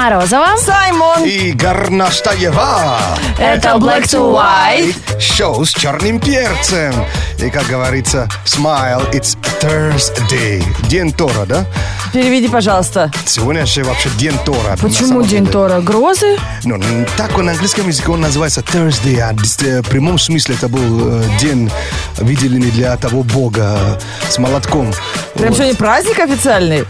Морозова. Саймон. И Горнаштаева. Это Black to White. Шоу с черным перцем. И, как говорится, smile, it's Thursday. День Тора, да? Переведи, пожалуйста. Сегодня же вообще День Тора. Почему День деле. Тора? Грозы? Ну, так он на английском языке он называется Thursday, а э, в прямом смысле это был э, день выделенный для того бога э, с молотком. Прям Вот. сегодня праздник официальный?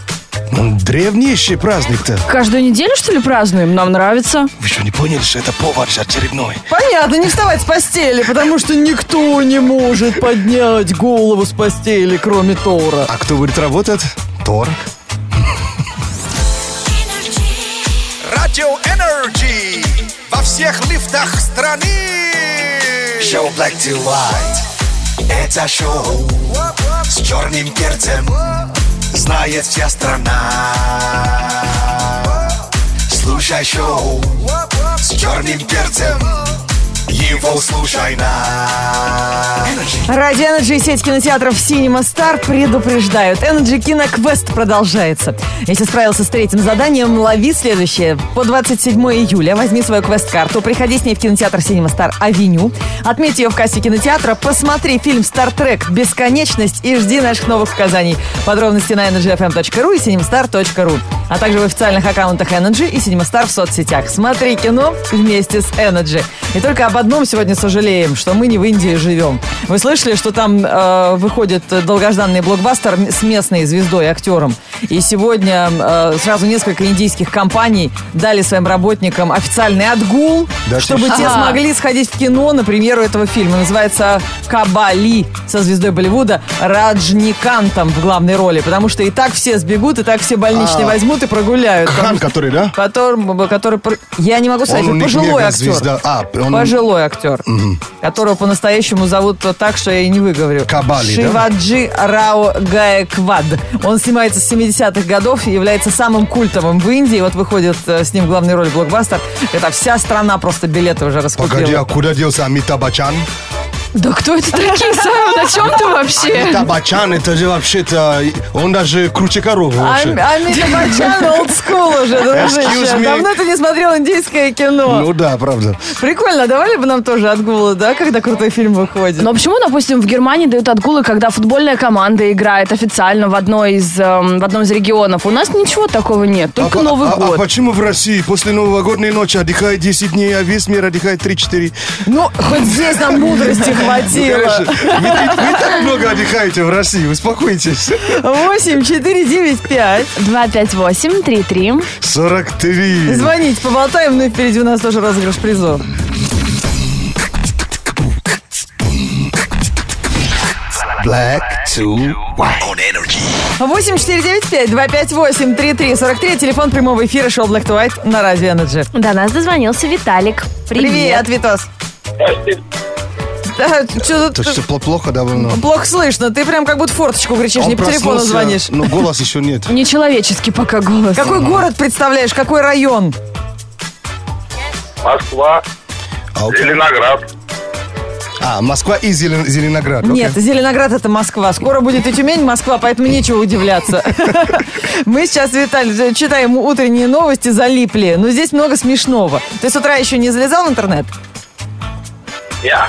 Древнейший праздник-то. Каждую неделю, что ли, празднуем? Нам нравится. Вы что, не поняли, что это повод же очередной? Понятно, не вставать с постели, потому что никто не может поднять голову с постели, кроме Тора. А кто будет работать? Тор. Радио Energy во всех лифтах страны. Шоу Black2White. Это шоу с черным перцем. Знает вся страна. Слушай шоу с черным перцем. Его слушай на. Ради Energy и сеть кинотеатров Cinema Star предупреждают. Energy Киноквест продолжается. Если справился с третьим заданием, лови следующее. По 27 июля возьми свою квест-карту, приходи с ней в кинотеатр Cinema Star Авеню, отметь ее в кассе кинотеатра, посмотри фильм Star Trek Бесконечность и жди наших новых указаний. Подробности на energyfm.ru и cinemastar.ru, а также в официальных аккаунтах Energy и Cinema Star в соцсетях. Смотри кино вместе с Energy. И только об одном сегодня сожалеем, что мы не в Индии живем. Вы слышали, что там э, выходит долгожданный блокбастер с местной звездой, актером. И сегодня э, сразу несколько индийских компаний дали своим работникам официальный отгул, Да ты чтобы что? те Ага. смогли сходить в кино на премьеру этого фильма. Называется «Кабали» со звездой Болливуда Раджникантом в главной роли. Потому что и так все сбегут, и так все больничные А. возьмут и прогуляют. Хан, который, да? Который, который, я не могу сказать, Он пожилой актер. мегазвезда. А, он- Пожилой актер, которого по-настоящему зовут так, что я и не выговорю. Кабали, да? Шиваджи Рао Гаеквад. Он снимается с 70-х годов и является самым культовым в Индии. Вот выходит э, с ним в главной роли блокбастер. Это вся страна просто билеты уже раскупила. Погоди, а куда делся Амитаб Бачан? Да кто это такие, Саймон? О чем ты вообще? Амитаб Бачан, это же вообще-то... Он даже круче коровы вообще. Амита Бачан олд school уже, дружище. Давно ты не смотрел индийское кино. Ну да, правда. Прикольно, давали бы нам тоже отгулы, да, когда крутой фильм выходит? Но почему, допустим, в Германии дают отгулы, когда футбольная команда играет официально в, одной из, эм, в одном из регионов? У нас ничего такого нет, только а, Новый а- а год. почему в России после новогодней ночи отдыхает 10 дней, а весь мир отдыхает 3-4? Ну, хоть здесь нам мудрости хватило. Конечно, вы, вы- вы так много отдыхаете в России, успокойтесь. 8 4 9 5. 258-33. 43. Звоните, поболтаем, ну и впереди у нас тоже розыгрыш призов. Black to white. On Energy. 8 4 9 5 258 33 43. Телефон прямого эфира шоу Black to White на Радио Energy. До нас дозвонился Виталик. Привет, Витос. Да, что То тут что, пл- плохо довольно? плохо слышно. Ты прям как будто форточку кричишь, Он не по телефону звонишь. Но голос еще нет. Нечеловеческий пока голос. Какой город представляешь? Какой район? Москва, А. Зеленоград. А, Москва и Зелен- Зеленоград. окей. Нет, Зеленоград это Москва. Скоро будет и Тюмень, Москва, поэтому нечего удивляться. Мы сейчас, Виталий, читаем утренние новости, залипли. Но здесь много смешного. Ты с утра еще не залезал в интернет? Я.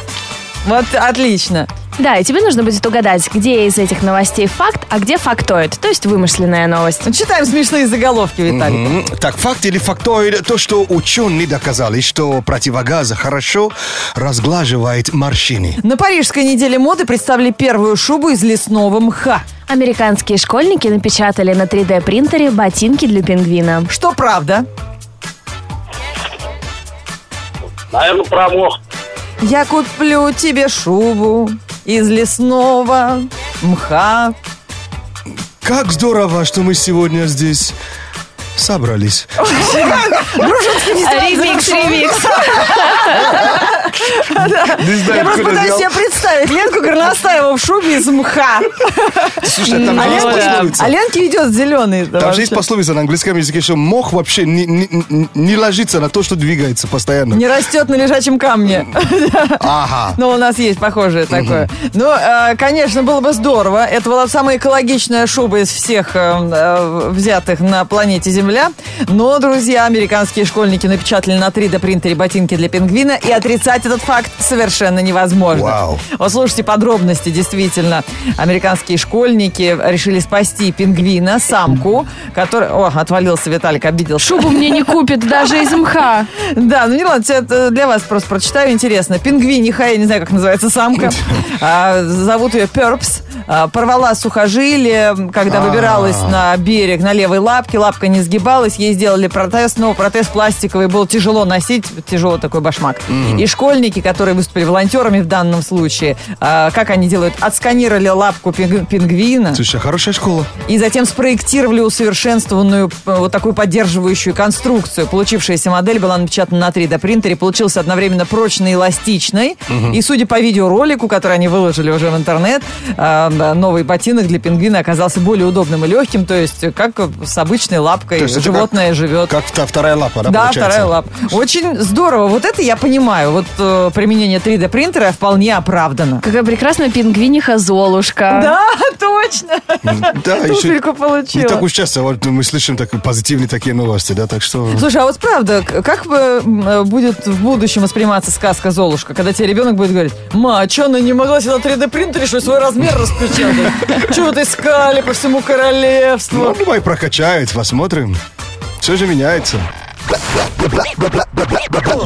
Вот отлично. Да, и тебе нужно будет угадать, где из этих новостей факт, а где фактоид, то есть вымышленная новость. Ну, Читаем смешные заголовки, Виталий. М, Так, факт или фактоид, то, что ученые доказали, что противогаз хорошо разглаживает морщины. На Парижской неделе моды представили первую шубу из лесного мха. Американские школьники напечатали на 3D-принтере ботинки для пингвина. Что правда? Наверное, промох. Я куплю тебе шубу из лесного мха. Как здорово, что мы сегодня здесь собрались. Ремикс, ремикс. Я просто пытаюсь себе представить Ленку Горностаеву в шубе из мха. Слушай, там А Ленке, а Ленке идет зеленый. Там же есть пословица на английском языке, что мох вообще не, ложится на то, что двигается постоянно. Не растет на лежачем камне. Ага. Ну, у нас есть похожее такое. Ну, э, конечно, было бы здорово. Это была самая экологичная шуба из всех э, э, взятых на планете Земля. Земля. Но, друзья, американские школьники напечатали на 3D принтере ботинки для пингвина, и отрицать этот факт совершенно невозможно. Вау. Вот слушайте подробности, действительно. Американские школьники решили спасти пингвина, самку, который... О, отвалился Виталик, обиделся. Шубу мне не купит даже из мха. Да, ну не ладно, это для вас просто прочитаю, интересно. Пингвиниха, я не знаю, как называется самка, А, зовут ее Перпс, А, порвала сухожилие, когда выбиралась на берег на левой лапке, лапка не сгибалась, ей сделали протез, но протез пластиковый был тяжело носить, тяжелый такой башмак. И школьники, которые выступили волонтерами в данном случае, а, как они делают, отсканировали лапку пинг- пингвина, Слушай, хорошая школа. и затем спроектировали усовершенствованную э, вот такую поддерживающую конструкцию. Получившаяся модель была напечатана на 3D принтере, получился одновременно прочной и эластичной. И судя по видеоролику, который они выложили уже в интернет, э, новый ботинок для пингвина оказался более удобным и легким, то есть э, как с обычной лапкой есть это животное как- живет. Как вторая лапа, да, Да, получается? вторая лапа. Очень здорово. Вот это я понимаю. Вот э, применение 3D принтера вполне оправдано. Какая прекрасная пингвиниха Золушка. Да, точно. Да, еще Туфельку не получила. так уж часто вот мы слышим так, позитивные такие новости, да, так что... Слушай, а вот правда, как бы м, э, будет в будущем восприниматься сказка «Золушка», когда тебе ребенок будет говорить, «Ма, а что она не могла себе на 3D-принтере, что ли, свой размер распечатать? Чего вот искали по всему королевству?» Ну, давай прокачает, посмотрим. Все же меняется.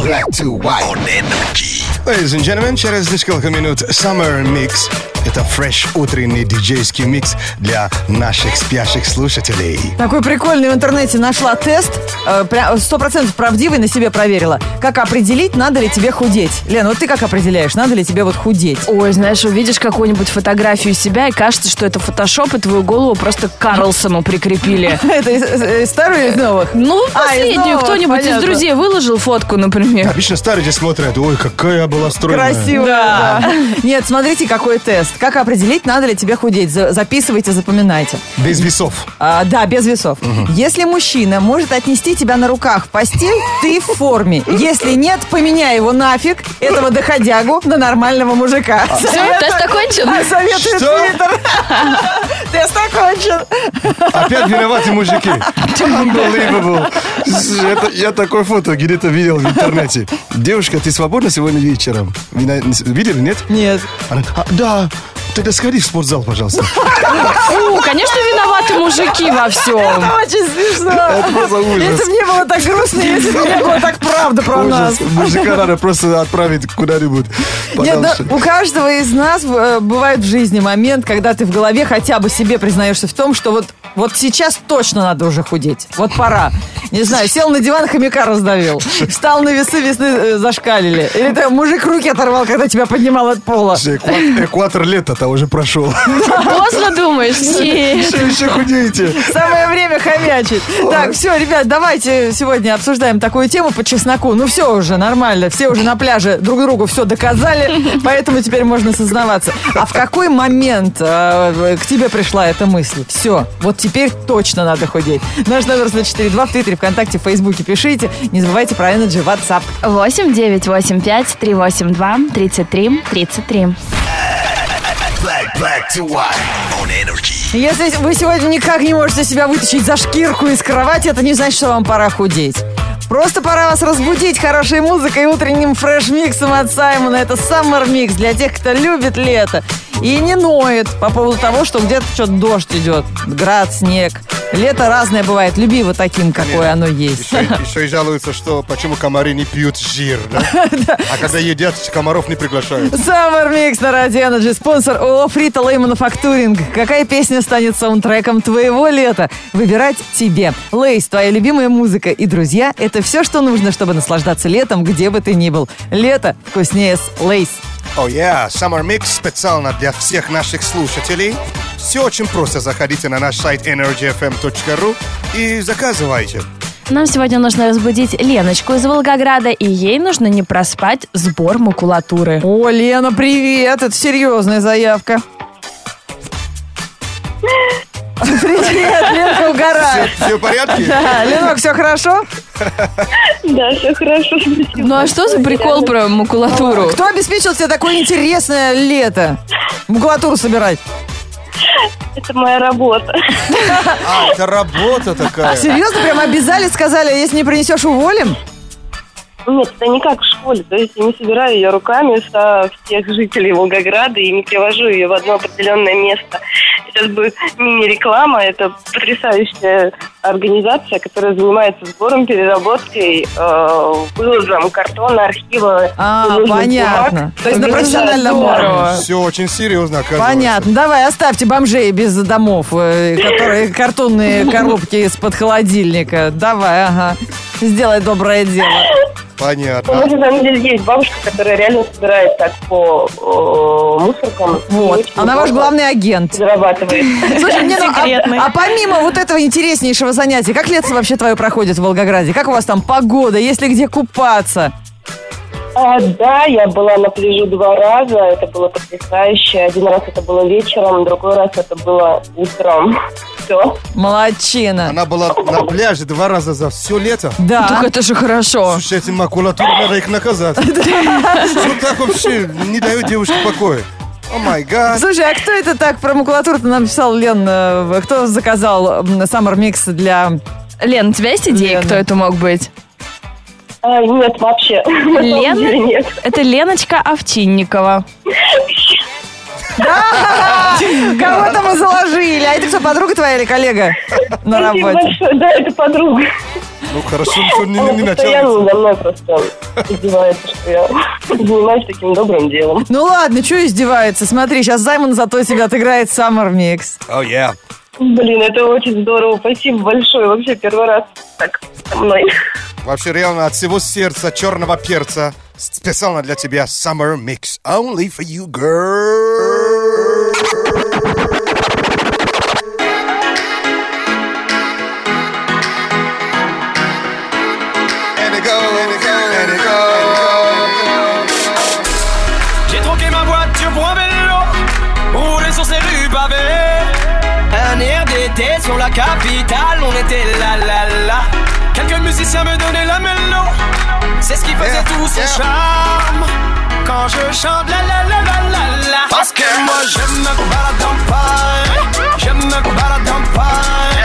Black to white. Ladies and gentlemen, через несколько минут Summer Mix. Это фреш утренний диджейский микс для наших спящих слушателей. Такой прикольный в интернете нашла тест, э, сто процентов правдивый, на себе проверила. Как определить, надо ли тебе худеть? Лен, вот ты как определяешь, надо ли тебе вот худеть? Ой, знаешь, увидишь какую-нибудь фотографию себя, и кажется, что это фотошоп, и твою голову просто Карлсону прикрепили. Это из, старую из новых? Ну, А, последнюю кто-нибудь из друзей выложил фотку, например. Обычно старые смотрят, ой, какая была стройная. Красиво. Да. Нет, смотрите, какой тест. Как определить, надо ли тебе худеть? За- Записывайте, запоминайте. Без весов. А, да, без весов. Если мужчина может отнести тебя на руках в постель, ты в форме. Если нет, поменяй его нафиг, этого доходягу, на нормального мужика. Все, тест окончен. А, Советует Что? Твиттер. Тест окончен. Опять виноваты мужики. Unbelievable. Это- я такое фото где-то видел в интернете. Девушка, ты свободна сегодня вечером? Вы на- Видели, нет? Нет. Она, «А, да, тогда сходи в спортзал, пожалуйста. Фу, конечно, виноваты мужики во всем. Очень смешно. Это просто ужас. Если бы не было так грустно, если бы не было так правда про нас. Ужас. Мужика надо просто отправить куда-нибудь. Нет, подальше. ну, у каждого из нас э, бывает в жизни момент, когда ты в голове хотя бы себе признаешься в том, что вот, вот сейчас точно надо уже худеть. Вот пора. Не знаю, сел на диван, хомяка раздавил. Встал на весы, весы э, зашкалили. Или ты, мужик руки оторвал, когда тебя поднимал от пола. Экватор лета-то уже прошел. Поздно думаешь? Нет. Еще, еще худеете. Самое время хомячить. Так, все, ребят, давайте сегодня обсуждаем такую тему по чесноку. Ну все уже нормально, все уже на пляже друг другу все доказали, поэтому теперь можно сознаваться. А в какой момент э, к тебе пришла эта мысль? Все, вот теперь точно надо худеть. Наш номер 104.2 в Твиттере, ВКонтакте, в Фейсбуке пишите. Не забывайте про Energy WhatsApp. 8 9 8 5 3 8 2 33 33. Black, black to white on energy. Если вы сегодня никак не можете себя вытащить за шкирку из кровати, это не значит, что вам пора худеть. Просто пора вас разбудить хорошей музыкой и утренним фреш-миксом от Саймона. Это Summer Mix для тех, кто любит лето. И не ноет по поводу того, что где-то что-то дождь идет. Град, снег. Лето разное бывает. Люби его таким, какое оно есть. Еще, еще и жалуются, что почему комары не пьют жир, да? А когда едят, комаров не приглашают. Summer Mix на Радио Energy. Спонсор ООО Фрита Лей Мануфактуринг. Какая песня станет саундтреком твоего лета? Выбирать тебе. Lay's, твоя любимая музыка и друзья – это все, что нужно, чтобы наслаждаться летом, где бы ты ни был. Лето вкуснее с Lay's. Oh, yeah, Summer Mix специально для всех наших слушателей. Все очень просто. Заходите на наш сайт energyfm.ru и заказывайте. Нам сегодня нужно разбудить Леночку из Волгограда, и ей нужно не проспать сбор макулатуры. О, Лена, привет! Это серьезная заявка. Привет, Ленка угорает. Все в порядке? Да, Ленок, все хорошо? Да, все хорошо. Ну а что за прикол про макулатуру? Кто обеспечил тебе такое интересное лето? Макулатуру собирать. Это моя работа. А, это работа такая. Серьезно, прям обязали, сказали, если не принесешь, уволим? Нет, это не как в школе. То есть я не собираю ее руками со всех жителей Волгограда и не привожу ее в одно определенное место. Сейчас бы мини-реклама. Это потрясающая организация, которая занимается сбором, переработкой, э, вывозом картона, архива. А, понятно. бумаг. То есть на профессиональном уровне. Все очень серьезно, оказывается. Понятно. Давай, оставьте бомжей без домов, э, которые картонные коробки из-под холодильника. Давай, ага. Сделай доброе дело. У нас Понятно. на самом деле есть бабушка, которая реально собирает так по э, мусоркам. Вот. Она ваш главный агент. Зарабатывает. Слушай, мне, ну, а, а помимо вот этого интереснейшего занятия, как лето вообще твое проходит в Волгограде? Как у вас там погода? Есть ли где купаться? А, да, я была на пляжу два раза, это было потрясающе. Один раз это было вечером, другой раз это было утром. Все. Молодчина. Она была на пляже два раза за все лето. Да. Так это же хорошо. Слушай, эти макулатуры надо их наказать. Что так вообще не дают девушке покоя? О май гад. Слушай, а кто это так про макулатуру-то нам писал, Лен? э, Кто заказал Summer Mix для... Лен, у тебя есть идеи, Лена. кто это мог быть? А, нет, вообще. Лена? деле нет. Это Леночка Овчинникова. Кого-то мы заложили. А это кто, подруга твоя или коллега на работе? Да, это подруга. Ну хорошо, что не, не постоянно начал. надо мной просто издевается, что я занимаюсь таким добрым делом. Ну ладно, что издевается? Смотри, сейчас Займон зато тебя отыграет Summer Mix. О, yeah. Блин, это очень здорово. Спасибо большое. Вообще первый раз так со мной. Вообще реально от всего сердца черного перца специально для тебя Summer Mix. Only for you, girl. Son yeah. charme. Quand je chante la la la la la la. Parce que moi je me balade en paille, je me balade en paille,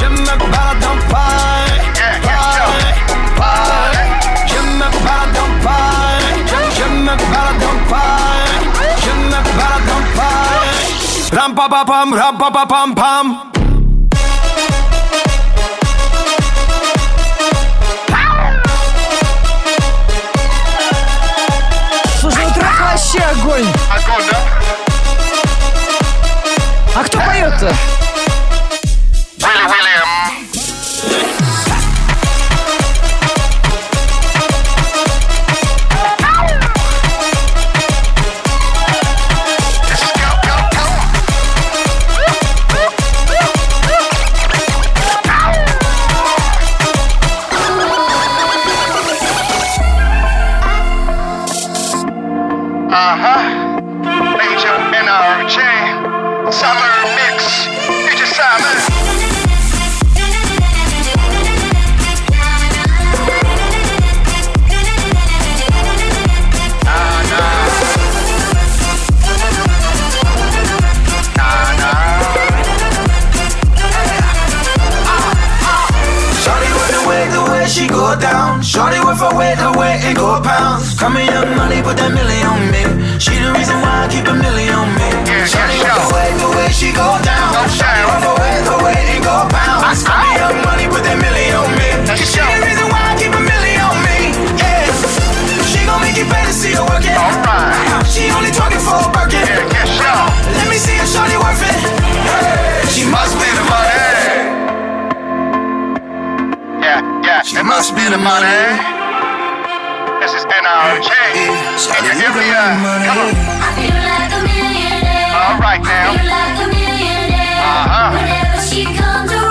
je me balade en paille, paille, paille. Je me balade en paille, je me balade en paille, je me balade en paille. Ram pa pa pam, ram pa pa pam pam. Вообще огонь. А кто поет-то? spending money. This is been our change. In your. Come on. I feel like a millionaire. All right now. Like uh huh.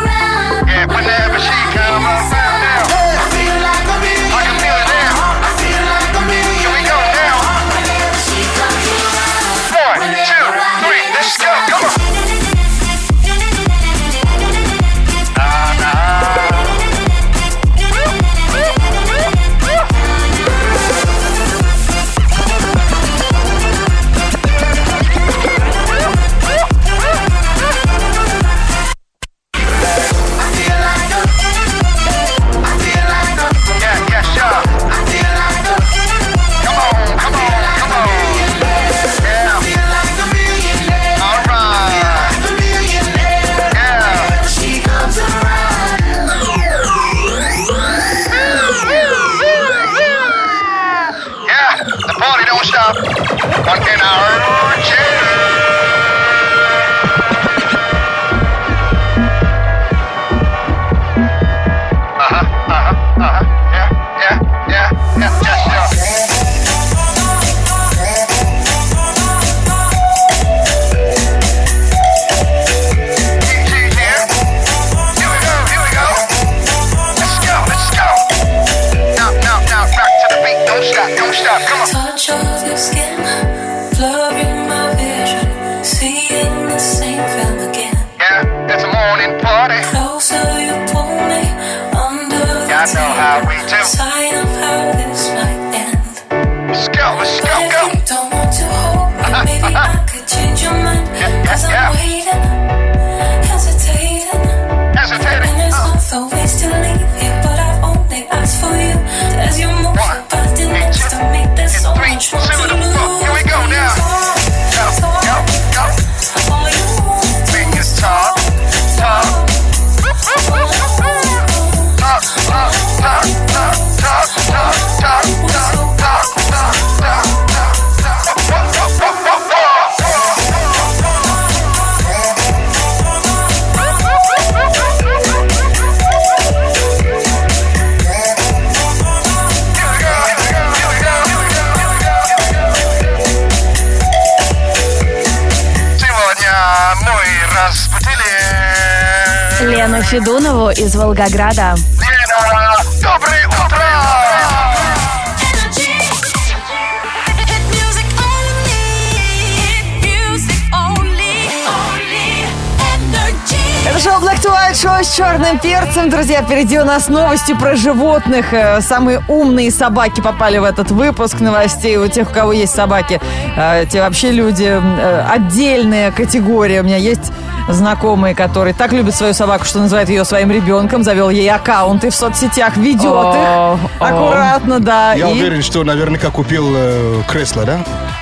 hour. Tired of how this might end. Let's go, let's go, go. if you don't want to hold me, maybe I could change your mind. Cause I'm waiting, hesitating. Hesitating. And there's other ways to leave here, but I've only asked for you. As you move One, your body next to me, there's so three, much more Лену Федунову из Волгограда. Доброе утро! Это шоу Black to White, шоу с черным перцем. Друзья, впереди у нас новости про животных. Э, Самые умные собаки попали в этот выпуск новостей. У тех, у кого есть собаки, э, те вообще люди, э, отдельная категория. У меня есть знакомые, которые так любят свою собаку, что называют ее своим ребенком, завел ей аккаунты в соцсетях, ведет О, их аккуратно, да. Я и- уверен, что наверняка купил э, кресло, да?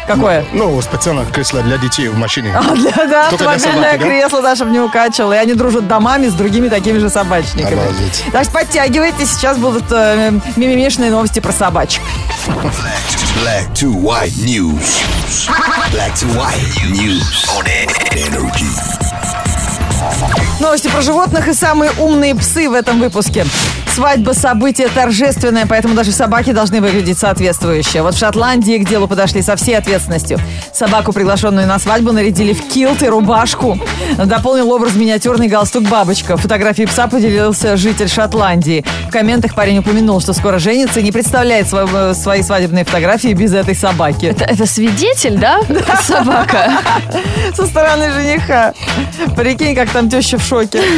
Какое? Ну, специально кресло для детей в машине. А, для, да, автомобильное кресло, да, чтобы не укачивало. И они дружат домами с другими такими же собачниками. Обалдеть. Так что подтягивайте, сейчас будут э, мимимишные новости про собачек. Black to white news. Black to white news on energy. Новости про животных и самые умные псы в этом выпуске. Свадьба – событие торжественное, поэтому даже собаки должны выглядеть соответствующе. Вот в Шотландии к делу подошли со всей ответственностью. Собаку, приглашенную на свадьбу, нарядили в килт и рубашку. Дополнил образ миниатюрный галстук бабочка. Фотографии пса поделился житель Шотландии. В комментах парень упомянул, что скоро женится и не представляет сво- свои свадебные фотографии без этой собаки. Это, это свидетель, да? Собака. Со стороны жениха. Прикинь, как там теща в шоке.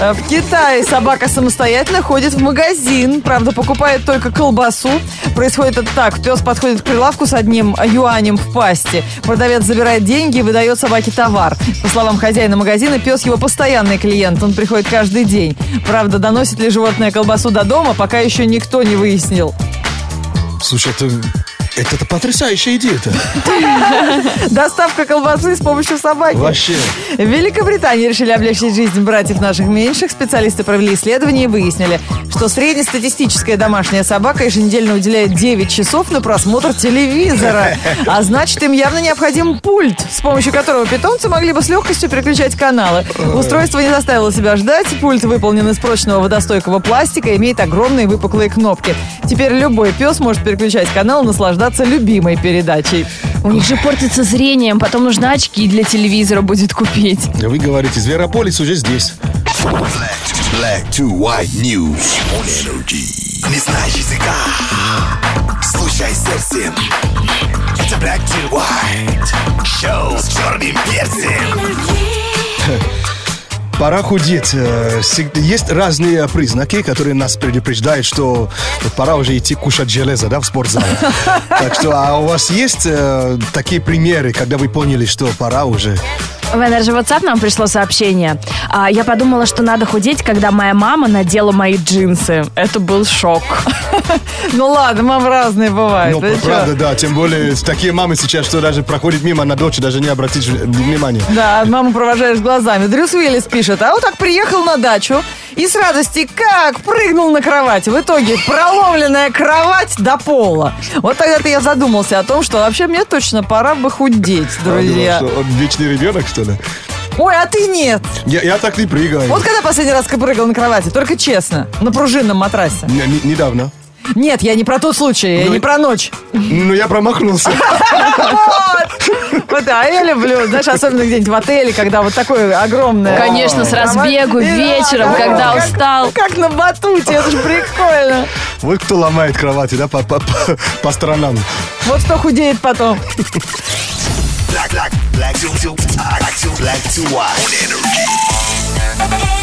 В Китае собака самостоятельно ходит в магазин. Правда, покупает только колбасу. Происходит это так. Пес подходит к прилавку с одним юанем в пасти. Продавец забирает деньги и выдает собаке товар. По словам хозяина магазина, пес его постоянный клиент. Он приходит каждый день. Правда, доносит ли животное колбасу до дома, пока еще никто не выяснил. Слушай, это, это, потрясающая идея-то. Доставка колбасы с помощью собаки. Вообще. В Великобритании решили облегчить жизнь братьев наших меньших. Специалисты провели исследование и выяснили, что среднестатистическая домашняя собака еженедельно уделяет 9 часов на просмотр телевизора. А значит, им явно необходим пульт, с помощью которого питомцы могли бы с легкостью переключать каналы. Устройство не заставило себя ждать. Пульт выполнен из прочного водостойкого пластика имеет огромные выпуклые кнопки. Теперь любой пес может переключать канал и наслаждаться любимой передачей. У них же портится зрением, потом нужно очки для телевизора будет купить. Вы говорите, Зверополис уже здесь. Black to white news on energy. Не знаешь языка? Слушай сердцем. Это Black to white. Шоу с черным перцем. Пора худеть. Э, Есть разные признаки, которые нас предупреждают, что пора уже идти кушать железо, да, в спортзал. Так что, а у вас есть э, такие примеры, когда вы поняли, что пора уже? В Energy WhatsApp нам пришло сообщение. А, я подумала, что надо худеть, когда моя мама надела мои джинсы. Это был шок. Ну ладно, мам разные бывают. Ну, правда, да. Тем более, такие мамы сейчас, что даже проходит мимо на дочь, даже не обратить внимания. Да, маму провожаешь глазами. Дрюс Уиллис пишет, а вот так приехал на дачу и с радости как прыгнул на кровать. В итоге проломленная кровать до пола. Вот тогда-то я задумался о том, что вообще мне точно пора бы худеть, друзья. А, думал, что он вечный ребенок, что ли? Ой, а ты нет. Я, я так не прыгаю. Вот когда последний раз прыгал на кровати? Только честно, на пружинном матрасе. Не- не- недавно. Нет, я не про тот случай, я Ну, не про ночь. Ну, я промахнулся. Вот. Вот, а я люблю, знаешь, особенно где-нибудь в отеле, когда вот такое огромное. Конечно, с разбегу, вечером, да, когда устал. Как на батуте, это же прикольно. Вот кто ломает кровати, да, по, по- по- по сторонам. Вот кто худеет потом. Black, black, black to, to, black to, black to white on energy.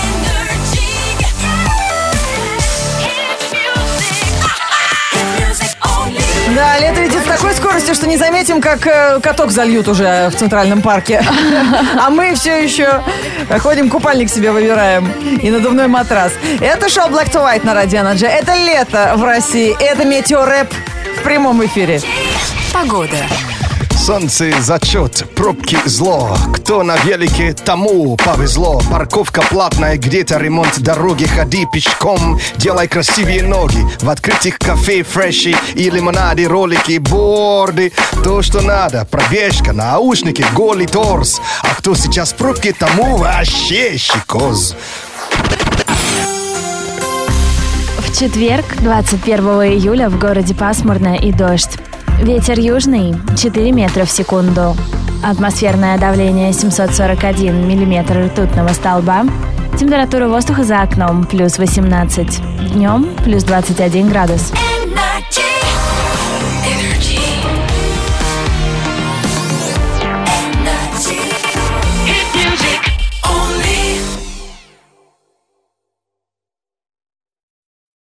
Боимся, что не заметим, как э, каток зальют уже в Центральном парке. А мы все еще ходим, купальник себе выбираем и надувной матрас. Это шоу Black to White на Радио Energy. Это лето в России. Это метеорэп в прямом эфире. Погода. Солнце зачет, пробки зло. Кто на велике, тому повезло. Парковка платная, где-то ремонт дороги. Ходи пешком, делай красивые ноги. В открытых кафе фреши и лимонаде, ролики, борды. То, что надо. Пробежка, наушники, голый торс. А кто сейчас в пробке, тому вообще щекоз. В четверг, 21 июля, в городе пасмурно и дождь. Ветер южный 4 метра в секунду. Атмосферное давление 741 миллиметр ртутного столба. Температура воздуха за окном плюс 18. Днем плюс 21 градус.